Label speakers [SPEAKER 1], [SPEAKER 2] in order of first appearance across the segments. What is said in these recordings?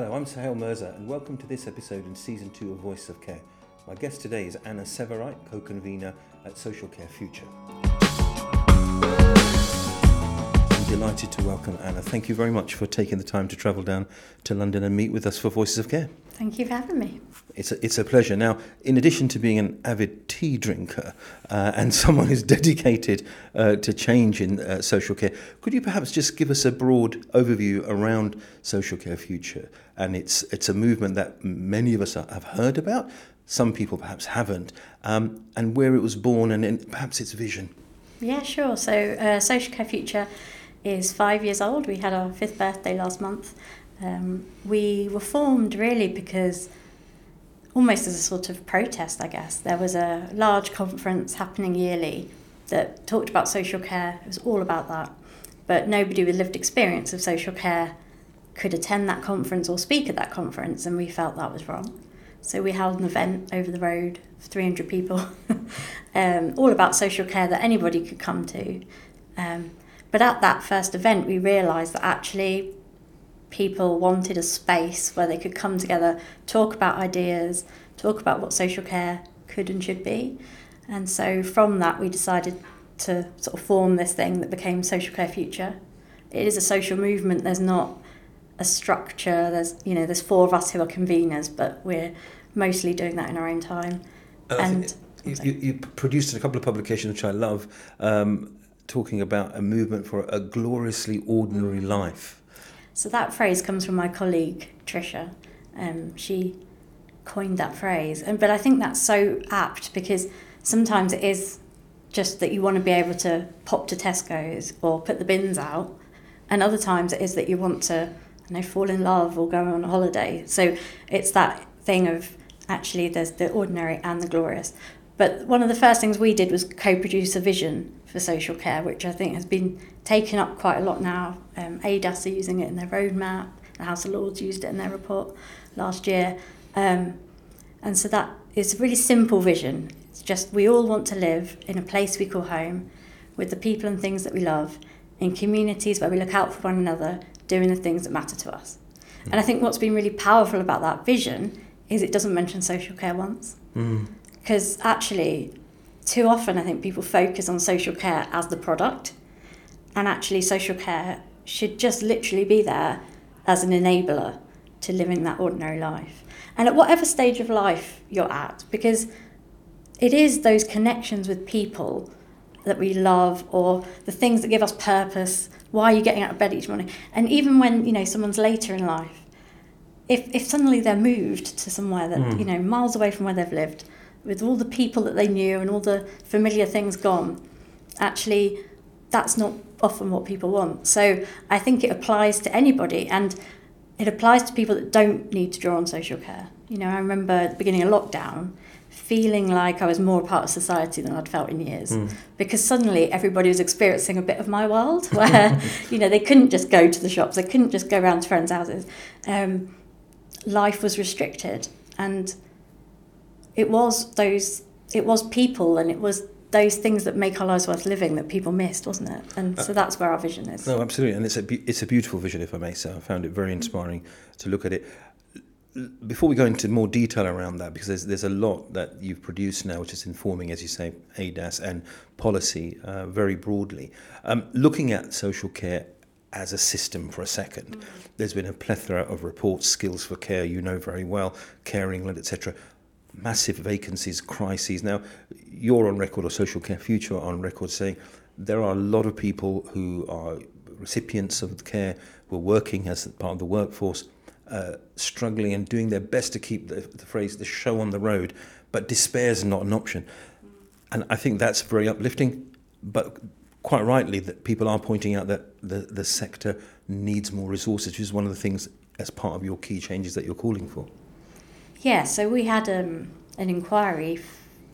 [SPEAKER 1] Hello, I'm Suhail Mirza, and welcome to this episode in season two of Voice of Care. My guest today is Anna Severwright, co convenor at Social Care Future. Delighted to welcome Anna. Thank you very much for taking the time to travel down to London and meet with us for Voices of Care.
[SPEAKER 2] Thank you for having me.
[SPEAKER 1] It's a, it's a pleasure. Now, in addition to being an avid tea drinker uh, and someone who's dedicated uh, to change in uh, social care, could you perhaps just give us a broad overview around Social Care Future? And it's, it's a movement that many of us have heard about, some people perhaps haven't, um, and where it was born and, and perhaps its vision.
[SPEAKER 2] Yeah, sure. So, uh, Social Care Future is five years old. We had our fifth birthday last month. Um, we were formed really because almost as a sort of protest, I guess. There was a large conference happening yearly that talked about social care. It was all about that. But nobody with lived experience of social care could attend that conference or speak at that conference, and we felt that was wrong. So we held an event over the road for 300 people, um, all about social care that anybody could come to. Um, but at that first event, we realised that actually people wanted a space where they could come together, talk about ideas, talk about what social care could and should be. And so from that, we decided to sort of form this thing that became Social Care Future. It is a social movement. There's not a structure. There's you know there's four of us who are conveners, but we're mostly doing that in our own time.
[SPEAKER 1] Uh, and you, you, you, produced a couple of publications which I love, um, talking about a movement for a gloriously ordinary life.
[SPEAKER 2] So that phrase comes from my colleague Trisha. Um, she coined that phrase, and but I think that's so apt because sometimes it is just that you want to be able to pop to Tesco's or put the bins out, and other times it is that you want to, you know, fall in love or go on a holiday. So it's that thing of actually there's the ordinary and the glorious. But one of the first things we did was co-produce a vision for social care, which I think has been taken up quite a lot now. Um, ADASS are using it in their roadmap. The House of Lords used it in their report last year. Um, and so that is a really simple vision. It's just we all want to live in a place we call home with the people and things that we love, in communities where we look out for one another, doing the things that matter to us. Mm. And I think what's been really powerful about that vision is it doesn't mention social care once. Because mm. actually, too often I think people focus on social care as the product, and actually, social care should just literally be there as an enabler to living that ordinary life. And at whatever stage of life you're at, because it is those connections with people that we love or the things that give us purpose why are you getting out of bed each morning and even when you know someone's later in life if, if suddenly they're moved to somewhere that mm. you know miles away from where they've lived with all the people that they knew and all the familiar things gone, actually, that's not often what people want. So I think it applies to anybody and it applies to people that don't need to draw on social care. You know, I remember at the beginning of lockdown feeling like I was more a part of society than I'd felt in years mm. because suddenly everybody was experiencing a bit of my world where, you know, they couldn't just go to the shops, they couldn't just go around to friends' houses. Um, life was restricted and it was those it was people and it was those things that make our lives worth living that people missed, wasn't it? And so that's where our vision is.
[SPEAKER 1] No, absolutely, and it's a it's a beautiful vision, if I may say. I found it very inspiring to look at it. Before we go into more detail around that, because there's there's a lot that you've produced now, which is informing, as you say, ADASS and policy uh, very broadly. Um, looking at social care as a system for a second, mm. there's been a plethora of reports, skills for care, you know very well, Care England, etc massive vacancies, crises. Now, you're on record, or Social Care Future on record, saying there are a lot of people who are recipients of care, who are working as part of the workforce, uh, struggling and doing their best to keep the, the phrase the show on the road, but despair is not an option. And I think that's very uplifting, but quite rightly that people are pointing out that the, the sector needs more resources, which is one of the things as part of your key changes that you're calling for.
[SPEAKER 2] Yeah, so we had um, an inquiry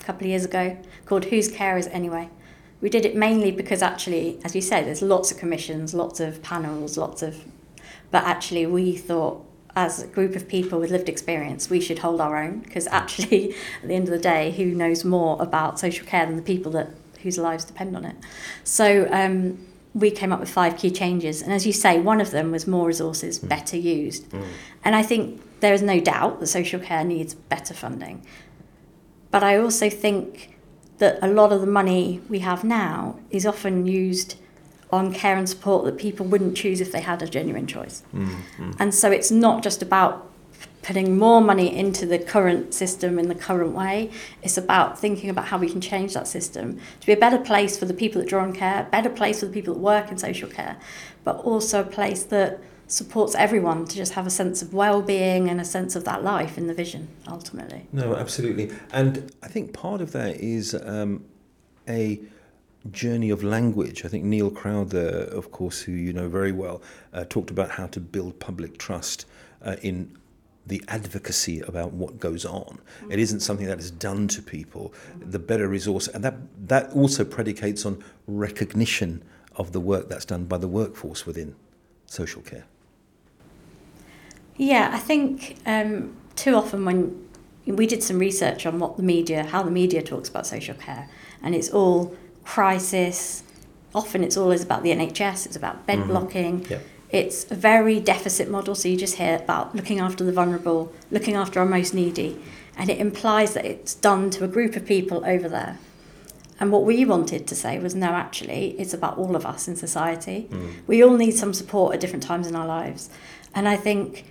[SPEAKER 2] a couple of years ago called Whose Care Is Anyway? We did it mainly because actually, as you said, there's lots of commissions, lots of panels, lots of. But actually, we thought as a group of people with lived experience, we should hold our own because actually, at the end of the day, who knows more about social care than the people that whose lives depend on it? So um, we came up with five key changes. And as you say, one of them was more resources, mm. better used. Mm. And I think there is no doubt that social care needs better funding. But I also think that a lot of the money we have now is often used on care and support that people wouldn't choose if they had a genuine choice. Mm-hmm. And so it's not just about putting more money into the current system in the current way. It's about thinking about how we can change that system to be a better place for the people that draw on care, a better place for the people that work in social care, but also a place that supports everyone to just have a sense of well-being and a sense of that life in the vision ultimately
[SPEAKER 1] no absolutely and i think part of that is um, a journey of language i think neil crowther of course who you know very well uh, talked about how to build public trust uh, in the advocacy about what goes on. It isn't something that is done to people. The better resource, and that that also predicates on recognition of the work that's done by the workforce within social care.
[SPEAKER 2] Yeah, I think um, too often when we did some research on what the media, how the media talks about social care, and it's all crisis. Often it's always about the NHS. It's about bed mm-hmm. blocking. Yep. It's a very deficit model. So you just hear about looking after the vulnerable, looking after our most needy, and it implies that it's done to a group of people over there. And what we wanted to say was no, actually, it's about all of us in society. Mm. We all need some support at different times in our lives. And I think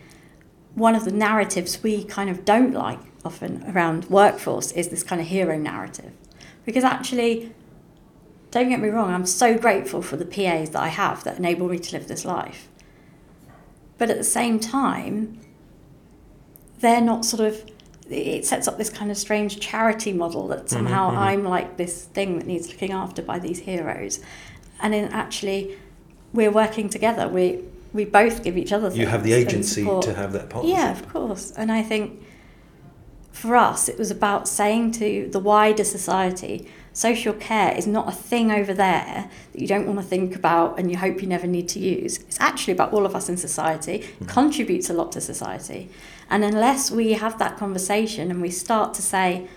[SPEAKER 2] one of the narratives we kind of don't like often around workforce is this kind of hero narrative. Because actually, don't get me wrong, I'm so grateful for the PAs that I have that enable me to live this life. But at the same time, they're not sort of, it sets up this kind of strange charity model that mm-hmm, somehow mm-hmm, mm-hmm. I'm like this thing that needs looking after by these heroes. And in actually, we're working together. We, we both give each other
[SPEAKER 1] You have the agency to have that partnership.
[SPEAKER 2] Yeah, of course. And I think for us, it was about saying to the wider society, social care is not a thing over there that you don't want to think about and you hope you never need to use. It's actually about all of us in society, mm-hmm. contributes a lot to society. And unless we have that conversation and we start to say,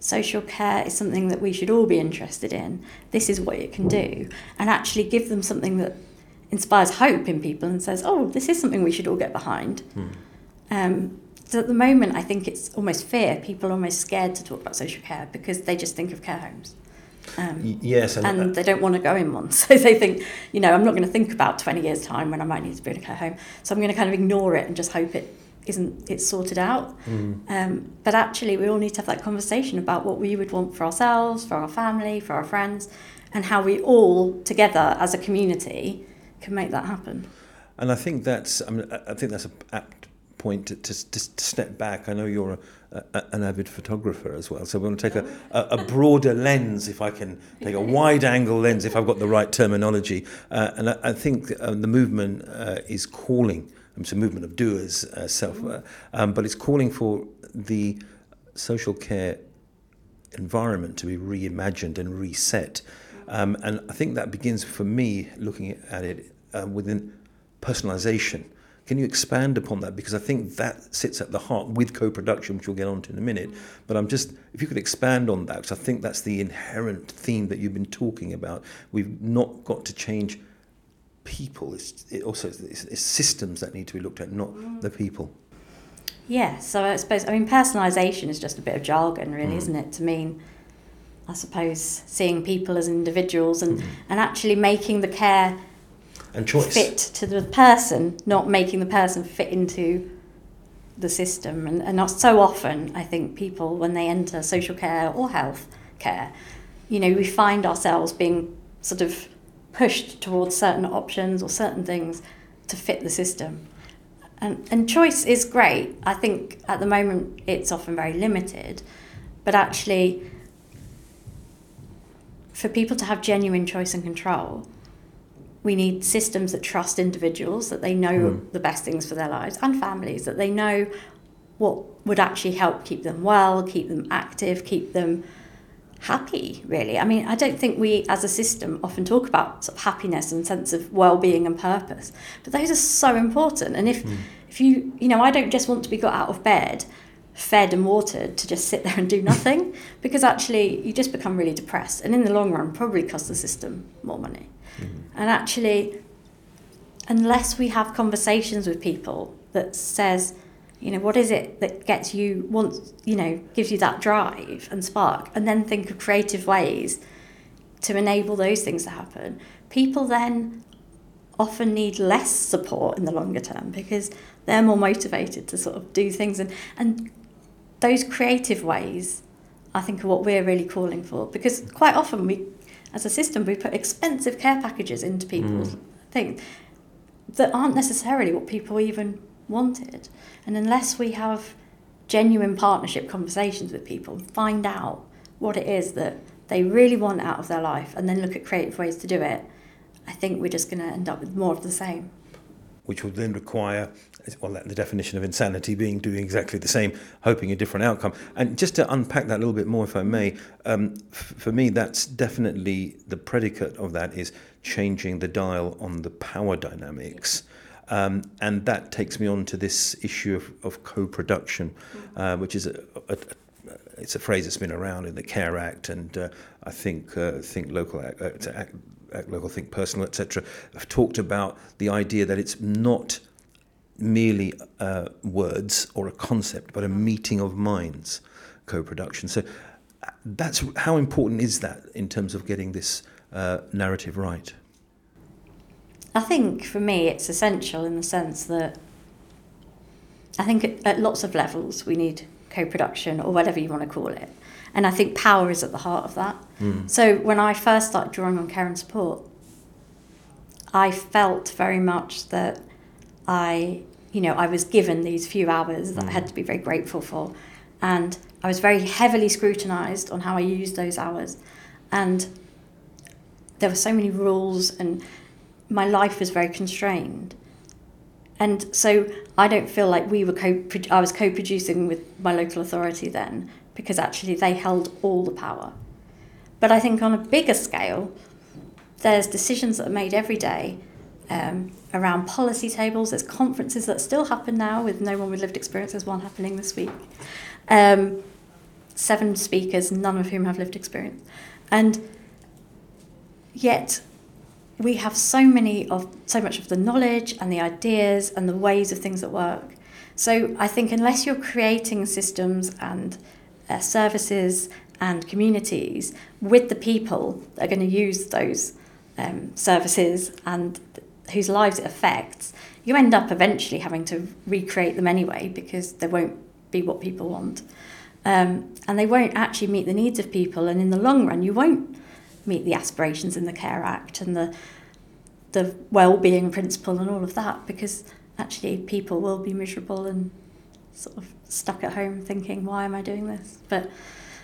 [SPEAKER 2] social care is something that we should all be interested in, this is what it can do, and actually give them something that inspires hope in people and says, oh, this is something we should all get behind. Hmm. Um, so at the moment, I think it's almost fear. People are almost scared to talk about social care because they just think of care homes.
[SPEAKER 1] Um, yes,
[SPEAKER 2] and, and uh, they don't want to go in one. So they think, you know, I'm not going to think about 20 years' time when I might need to be in a care home. So I'm going to kind of ignore it and just hope it isn't it's sorted out. Mm. Um, but actually, we all need to have that conversation about what we would want for ourselves, for our family, for our friends, and how we all together as a community can make that happen.
[SPEAKER 1] And I think that's I, mean, I think that's a apt point to, to, to step back. I know you're a, a, an avid photographer as well, so we're going to take a, a, a broader lens, if I can take a wide angle lens, if I've got the right terminology. Uh, and I, I think uh, the movement uh, is calling. It's a movement of doers, uh, self, uh, um, but it's calling for the social care environment to be reimagined and reset. Um, and I think that begins for me looking at it uh, within personalization. Can you expand upon that? Because I think that sits at the heart with co production, which we'll get on to in a minute. But I'm just, if you could expand on that, because I think that's the inherent theme that you've been talking about. We've not got to change people, it's, it also it's, it's systems that need to be looked at, not mm. the people.
[SPEAKER 2] Yeah, so I suppose, I mean, personalisation is just a bit of jargon, really, mm. isn't it, to mean I suppose, seeing people as individuals and, mm-hmm. and actually making the care
[SPEAKER 1] and choice.
[SPEAKER 2] fit to the person, not making the person fit into the system. And, and not so often, I think people, when they enter social care or health care, you know, we find ourselves being sort of pushed towards certain options or certain things to fit the system. And, and choice is great. I think at the moment it's often very limited, but actually, for people to have genuine choice and control, we need systems that trust individuals, that they know mm. the best things for their lives, and families, that they know what would actually help keep them well, keep them active, keep them happy, really. I mean, I don't think we as a system often talk about sort of happiness and sense of well-being and purpose, but those are so important. And if mm. if you, you know, I don't just want to be got out of bed fed and watered to just sit there and do nothing because actually you just become really depressed and in the long run probably cost the system more money And actually, unless we have conversations with people that says, you know, what is it that gets you wants, you know, gives you that drive and spark, and then think of creative ways to enable those things to happen. People then often need less support in the longer term because they're more motivated to sort of do things and and those creative ways I think are what we're really calling for because quite often we as a system we put expensive care packages into people's mm. things that aren't necessarily what people even wanted and unless we have genuine partnership conversations with people find out what it is that they really want out of their life and then look at creative ways to do it I think we're just going to end up with more of the same.
[SPEAKER 1] Which will then require, well, the definition of insanity being doing exactly the same, hoping a different outcome. And just to unpack that a little bit more, if I may, um, f- for me, that's definitely the predicate of that is changing the dial on the power dynamics. Um, and that takes me on to this issue of, of co-production, mm-hmm. uh, which is a, a, a, it's a phrase that's been around in the Care Act, and uh, I think uh, think local act, uh, local think personal, etc., have talked about the idea that it's not merely uh, words or a concept, but a meeting of minds, co-production. So uh, that's how important is that in terms of getting this uh, narrative right?
[SPEAKER 2] I think for me it's essential in the sense that I think at, at lots of levels we need co-production or whatever you want to call it. And I think power is at the heart of that. Mm. So when I first started drawing on care and support, I felt very much that I, you know, I was given these few hours that. I had mm. to be very grateful for. And I was very heavily scrutinized on how I used those hours. And there were so many rules and my life was very constrained. And so I don't feel like we were co I was co-producing with my local authority then because actually they held all the power. But I think on a bigger scale, there's decisions that are made every day um, around policy tables. There's conferences that still happen now with no one with lived experience. There's one happening this week. Um, seven speakers, none of whom have lived experience. And yet we have so many of so much of the knowledge and the ideas and the ways of things that work. So I think unless you're creating systems and uh, services and communities with the people that are going to use those um, services and whose lives it affects, you end up eventually having to recreate them anyway because they won't be what people want. Um, and they won't actually meet the needs of people. And in the long run, you won't meet the aspirations in the Care Act and the the well-being principle and all of that because actually people will be miserable and sort of stuck at home thinking, why am I doing this? But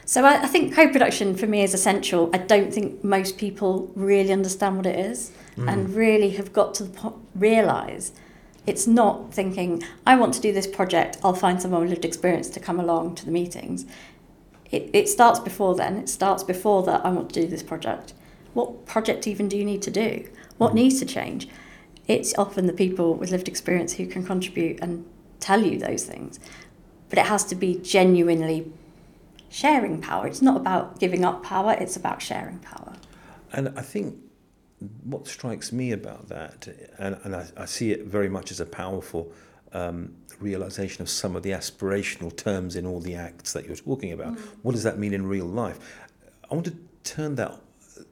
[SPEAKER 2] so I, I think co-production for me is essential. I don't think most people really understand what it is mm. and really have got to po- realise it's not thinking, I want to do this project, I'll find someone with lived experience to come along to the meetings. It, it starts before then. It starts before that I want to do this project. What project even do you need to do? What mm. needs to change? It's often the people with lived experience who can contribute and tell you those things. But it has to be genuinely sharing power. It's not about giving up power, it's about sharing power.
[SPEAKER 1] And I think what strikes me about that, and, and I, I see it very much as a powerful um, realization of some of the aspirational terms in all the acts that you're talking about. Mm. What does that mean in real life? I want to turn that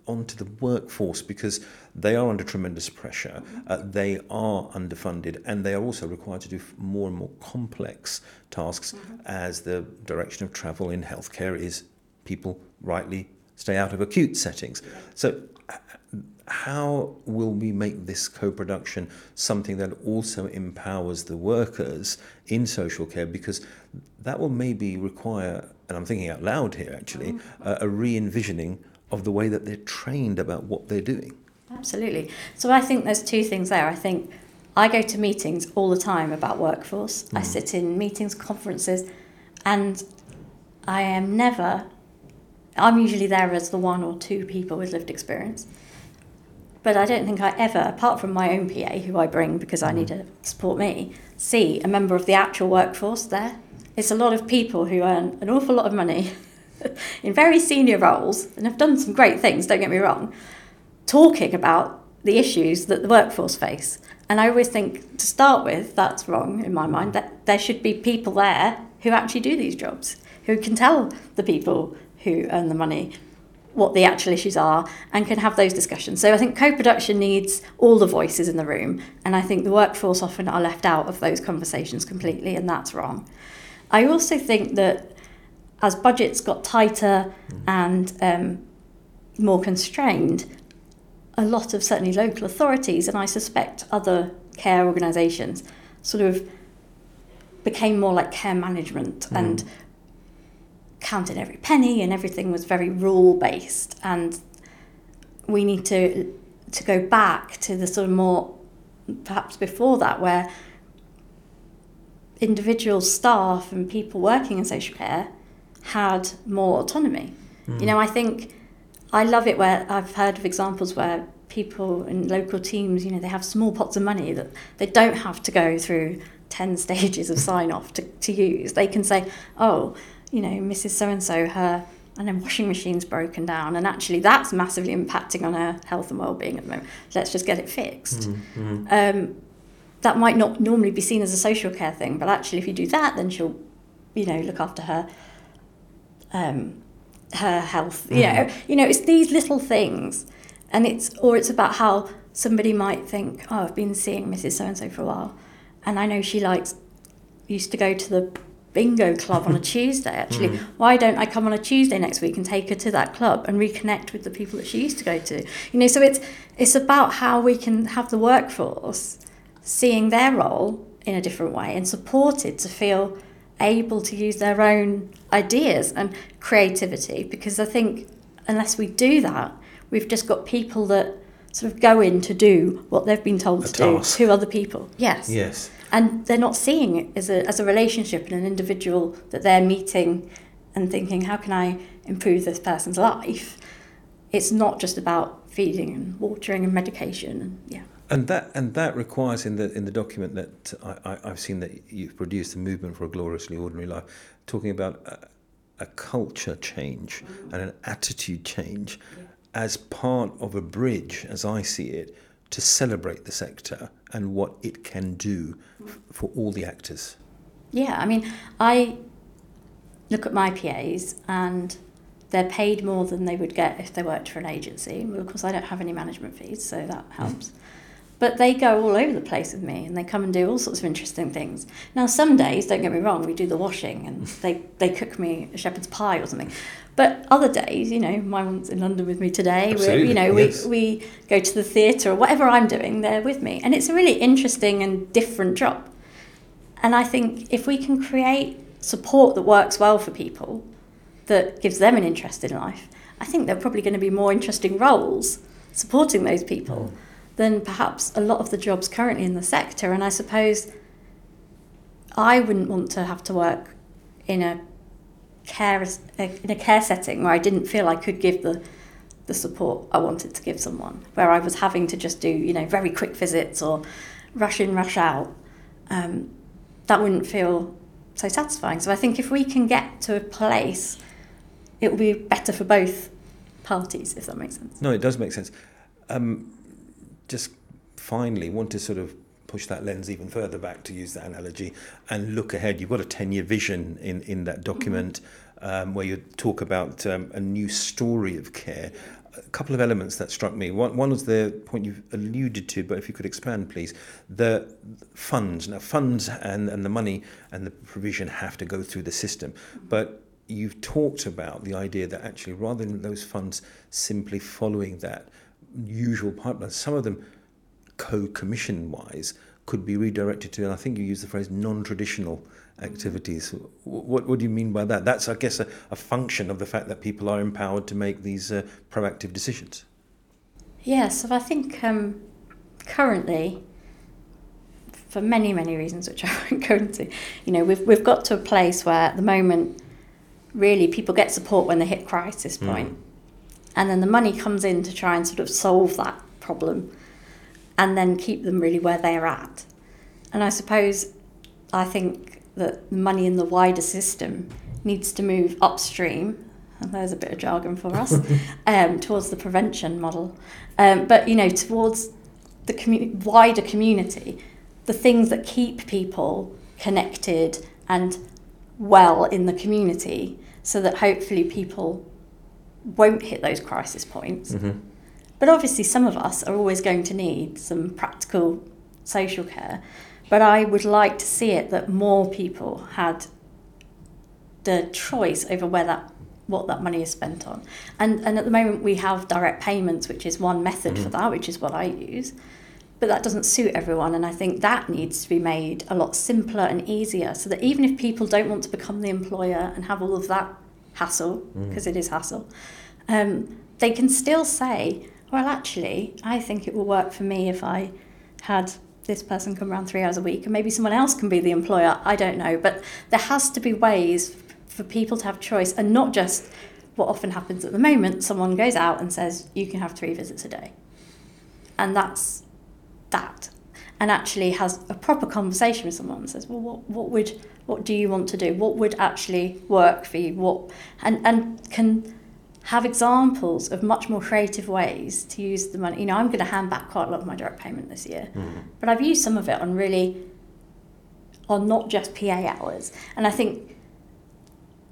[SPEAKER 1] onto the workforce because they are under tremendous pressure. Uh, they are underfunded and they are also required to do more and more complex tasks mm-hmm. as the direction of travel in healthcare is people rightly stay out of acute settings. So, how will we make this co production something that also empowers the workers in social care? Because that will maybe require, and I'm thinking out loud here actually, mm-hmm. uh, a re envisioning of the way that they're trained about what they're doing.
[SPEAKER 2] Absolutely. So I think there's two things there. I think I go to meetings all the time about workforce. Mm. I sit in meetings, conferences, and I am never, I'm usually there as the one or two people with lived experience. But I don't think I ever, apart from my own PA, who I bring because I need to support me, see a member of the actual workforce there. It's a lot of people who earn an awful lot of money in very senior roles and have done some great things, don't get me wrong, talking about the issues that the workforce face. And I always think, to start with, that's wrong in my mind, that there should be people there who actually do these jobs, who can tell the people who earn the money what the actual issues are and can have those discussions. So I think co-production needs all the voices in the room and I think the workforce often are left out of those conversations completely and that's wrong. I also think that as budgets got tighter and um, more constrained, a lot of certainly local authorities and I suspect other care organisations sort of became more like care management mm. and counted every penny and everything was very rule based and we need to to go back to the sort of more perhaps before that where individual staff and people working in social care had more autonomy. Mm. You know, I think I love it where I've heard of examples where people in local teams, you know, they have small pots of money that they don't have to go through 10 stages of sign off to, to use. They can say, oh, you know, Mrs. So and so, her and then washing machine's broken down, and actually that's massively impacting on her health and well-being at the moment. Let's just get it fixed. Mm-hmm. Um, that might not normally be seen as a social care thing, but actually, if you do that, then she'll, you know, look after her, um, her health. You know, you know, it's these little things, and it's or it's about how somebody might think, oh, I've been seeing Mrs. So and so for a while, and I know she likes used to go to the bingo club on a Tuesday, actually. Mm. Why don't I come on a Tuesday next week and take her to that club and reconnect with the people that she used to go to? You know, so it's it's about how we can have the workforce seeing their role in a different way and supported to feel able to use their own ideas and creativity because I think unless we do that, we've just got people that sort of go in to do what they've been told a to task. do to other people. Yes.
[SPEAKER 1] Yes
[SPEAKER 2] and they're not seeing it as a, as a relationship and an individual that they're meeting and thinking how can i improve this person's life it's not just about feeding and watering and medication and yeah
[SPEAKER 1] and that and that requires in the in the document that I, I, I've seen that you've produced the movement for a gloriously ordinary life, talking about a, a culture change and an attitude change yeah. As part of a bridge, as I see it, to celebrate the sector and what it can do f- for all the actors.
[SPEAKER 2] Yeah, I mean, I look at my PAs and they're paid more than they would get if they worked for an agency. Well, of course, I don't have any management fees, so that hmm. helps. But they go all over the place with me and they come and do all sorts of interesting things. Now, some days, don't get me wrong, we do the washing and they, they cook me a shepherd's pie or something. But other days, you know, my one's in London with me today. Absolutely, we you know, yes. we, we go to the theatre or whatever I'm doing, they're with me. And it's a really interesting and different job. And I think if we can create support that works well for people, that gives them an interest in life, I think there are probably going to be more interesting roles supporting those people. Mm than perhaps a lot of the jobs currently in the sector. And I suppose I wouldn't want to have to work in a care in a care setting where I didn't feel I could give the the support I wanted to give someone, where I was having to just do you know very quick visits or rush in, rush out. Um, that wouldn't feel so satisfying. So I think if we can get to a place, it will be better for both parties, if that makes sense.
[SPEAKER 1] No, it does make sense. Um, just finally want to sort of push that lens even further back to use that analogy and look ahead. You've got a 10 year vision in, in that document um, where you talk about um, a new story of care. A couple of elements that struck me. One, one was the point you've alluded to, but if you could expand, please. The funds. Now, funds and, and the money and the provision have to go through the system. But you've talked about the idea that actually, rather than those funds simply following that, usual pipelines. Some of them, co-commission wise, could be redirected to, and I think you use the phrase non-traditional activities. What, what do you mean by that? That's, I guess, a, a function of the fact that people are empowered to make these uh, proactive decisions.
[SPEAKER 2] Yes, so I think um, currently, for many, many reasons, which I won't go into, you know, we've, we've got to a place where at the moment, really people get support when they hit crisis hmm. point. Mm and then the money comes in to try and sort of solve that problem and then keep them really where they're at. And I suppose I think that the money in the wider system needs to move upstream. And there's a bit of jargon for us um, towards the prevention model, um, but you know towards the commu- wider community, the things that keep people connected and well in the community so that hopefully people won't hit those crisis points.
[SPEAKER 1] Mm-hmm.
[SPEAKER 2] But obviously, some of us are always going to need some practical social care. But I would like to see it that more people had the choice over where that what that money is spent on. And and at the moment we have direct payments, which is one method mm-hmm. for that, which is what I use. But that doesn't suit everyone, and I think that needs to be made a lot simpler and easier so that even if people don't want to become the employer and have all of that hassle, because mm. it is hassle, um, they can still say, well, actually, I think it will work for me if I had this person come around three hours a week, and maybe someone else can be the employer. I don't know. But there has to be ways for people to have choice and not just what often happens at the moment someone goes out and says, you can have three visits a day. And that's that. And actually has a proper conversation with someone and says, well, what, what would what do you want to do? What would actually work for you? What and, and can have examples of much more creative ways to use the money. You know, I'm going to hand back quite a lot of my direct payment this year, mm. but I've used some of it on really, on not just PA hours. And I think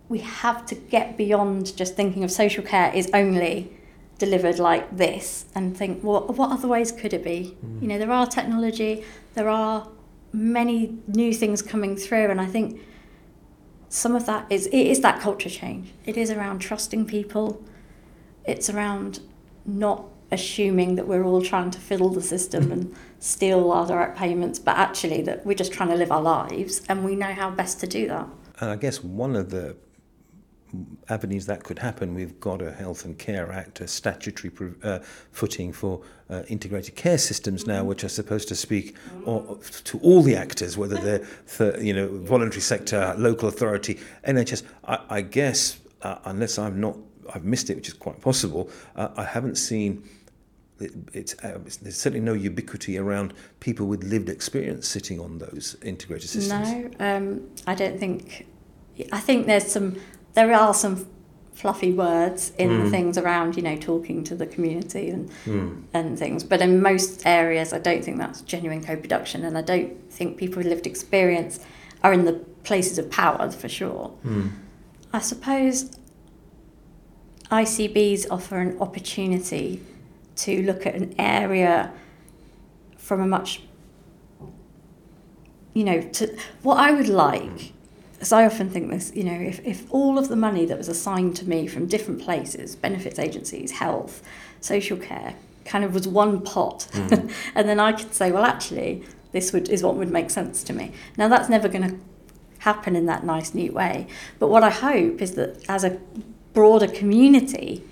[SPEAKER 2] we have to get beyond just thinking of social care is only delivered like this and think, well, what other ways could it be? Mm. You know, there are technology, there are many new things coming through, and I think some of that is it is that culture change. It is around trusting people. It's around not assuming that we're all trying to fiddle the system and steal our direct payments, but actually that we're just trying to live our lives and we know how best to do that.
[SPEAKER 1] And I guess one of the avenues that could happen. We've got a Health and Care Act, a statutory uh, footing for uh, integrated care systems now, which are supposed to speak or, to all the actors, whether they're th- you know voluntary sector, local authority, NHS. I, I guess uh, unless I'm not, I've missed it, which is quite possible. Uh, I haven't seen. It, it's, uh, there's certainly no ubiquity around people with lived experience sitting on those integrated systems.
[SPEAKER 2] No, um, I don't think. I think there's some there are some fluffy words in mm. things around you know talking to the community and mm. and things but in most areas I don't think that's genuine co-production and I don't think people with lived experience are in the places of power for sure mm. I suppose ICBs offer an opportunity to look at an area from a much you know to what I would like as I often think this, you know, if, if all of the money that was assigned to me from different places, benefits agencies, health, social care, kind of was one pot, mm. and then I could say, well, actually, this would is what would make sense to me. Now that's never going to happen in that nice, neat way. But what I hope is that as a broader community,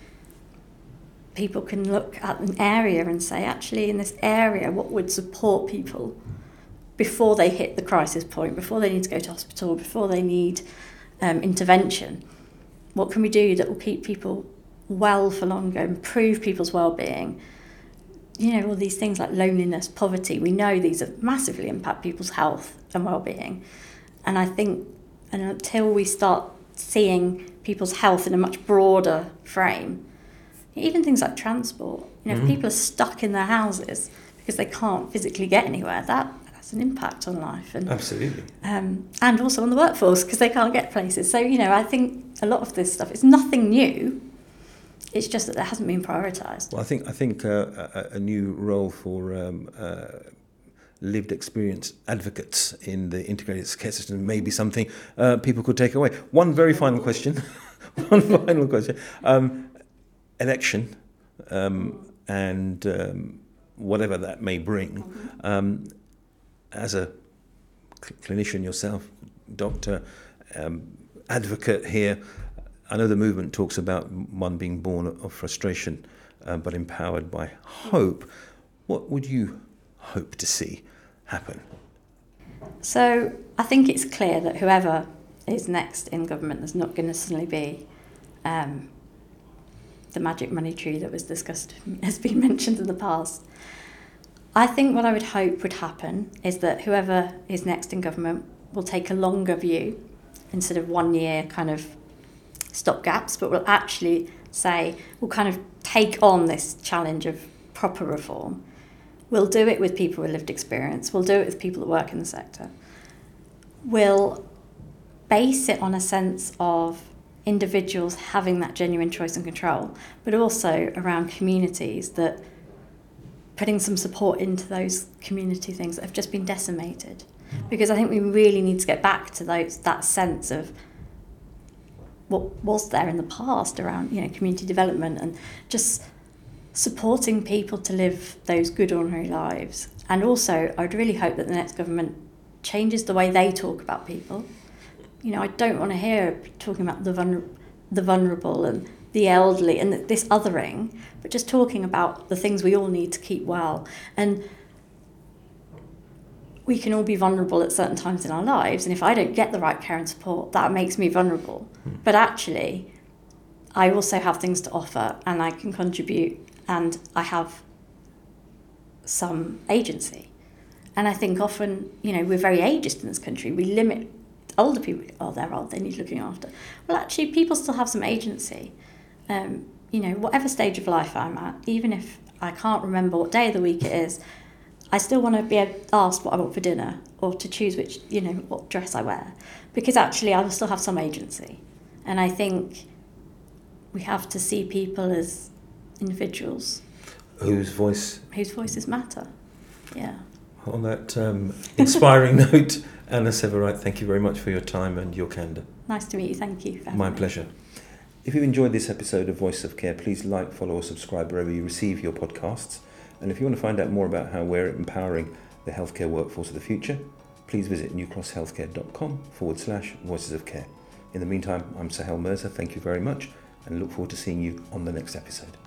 [SPEAKER 2] people can look at an area and say, actually, in this area, what would support people before they hit the crisis point, before they need to go to hospital, before they need um, intervention. What can we do that will keep people well for longer, improve people's well-being? You know, all these things like loneliness, poverty, we know these are massively impact people's health and well-being. And I think and until we start seeing people's health in a much broader frame, even things like transport, you know, mm-hmm. if people are stuck in their houses because they can't physically get anywhere, that has an impact on life
[SPEAKER 1] and absolutely.
[SPEAKER 2] um, and also on the workforce because they can't get places. So you know I think a lot of this stuff is nothing new. It's just that it hasn't been prioritized
[SPEAKER 1] well I think I think uh, a, a, new role for um, uh, lived experience advocates in the integrated care system may be something uh, people could take away. One very final question. One final question. Um, election um, and um, whatever that may bring. Um, as a cl- clinician yourself, doctor, um, advocate here, I know the movement talks about one being born of frustration, uh, but empowered by hope. What would you hope to see happen?
[SPEAKER 2] So I think it's clear that whoever is next in government is not going to suddenly be um, the magic money tree that was discussed, has been mentioned in the past. I think what I would hope would happen is that whoever is next in government will take a longer view instead of one year kind of stopgaps, but will actually say, we'll kind of take on this challenge of proper reform We'll do it with people with lived experience. We'll do it with people that work in the sector. We'll base it on a sense of individuals having that genuine choice and control, but also around communities that putting some support into those community things that have just been decimated. Because I think we really need to get back to those that sense of what was there in the past around you know community development and just supporting people to live those good ordinary lives. And also, I'd really hope that the next government changes the way they talk about people. You know, I don't want to hear talking about the, vulner- the vulnerable and the elderly and this othering, but just talking about the things we all need to keep well. And we can all be vulnerable at certain times in our lives, and if I don't get the right care and support, that makes me vulnerable. Mm. But actually, I also have things to offer and I can contribute and I have some agency. And I think often, you know, we're very ageist in this country. We limit older people. Oh, they're old. They need looking after. Well, actually, people still have some agency. Um, you know, whatever stage of life I'm at, even if I can't remember what day of the week it is, I still want to be asked what I want for dinner or to choose which, you know, what dress I wear, because actually I will still have some agency. And I think we have to see people as individuals
[SPEAKER 1] whose voice
[SPEAKER 2] whose voices matter. Yeah.
[SPEAKER 1] On that um, inspiring note, Anna Severwright, thank you very much for your time and your candour.
[SPEAKER 2] Nice to meet you. Thank you.
[SPEAKER 1] My me. pleasure. If you enjoyed this episode of Voice of Care, please like, follow, or subscribe wherever you receive your podcasts. And if you want to find out more about how we're empowering the healthcare workforce of the future, please visit newcrosshealthcare.com forward slash voices of care. In the meantime, I'm Suhail Mirza. Thank you very much and look forward to seeing you on the next episode.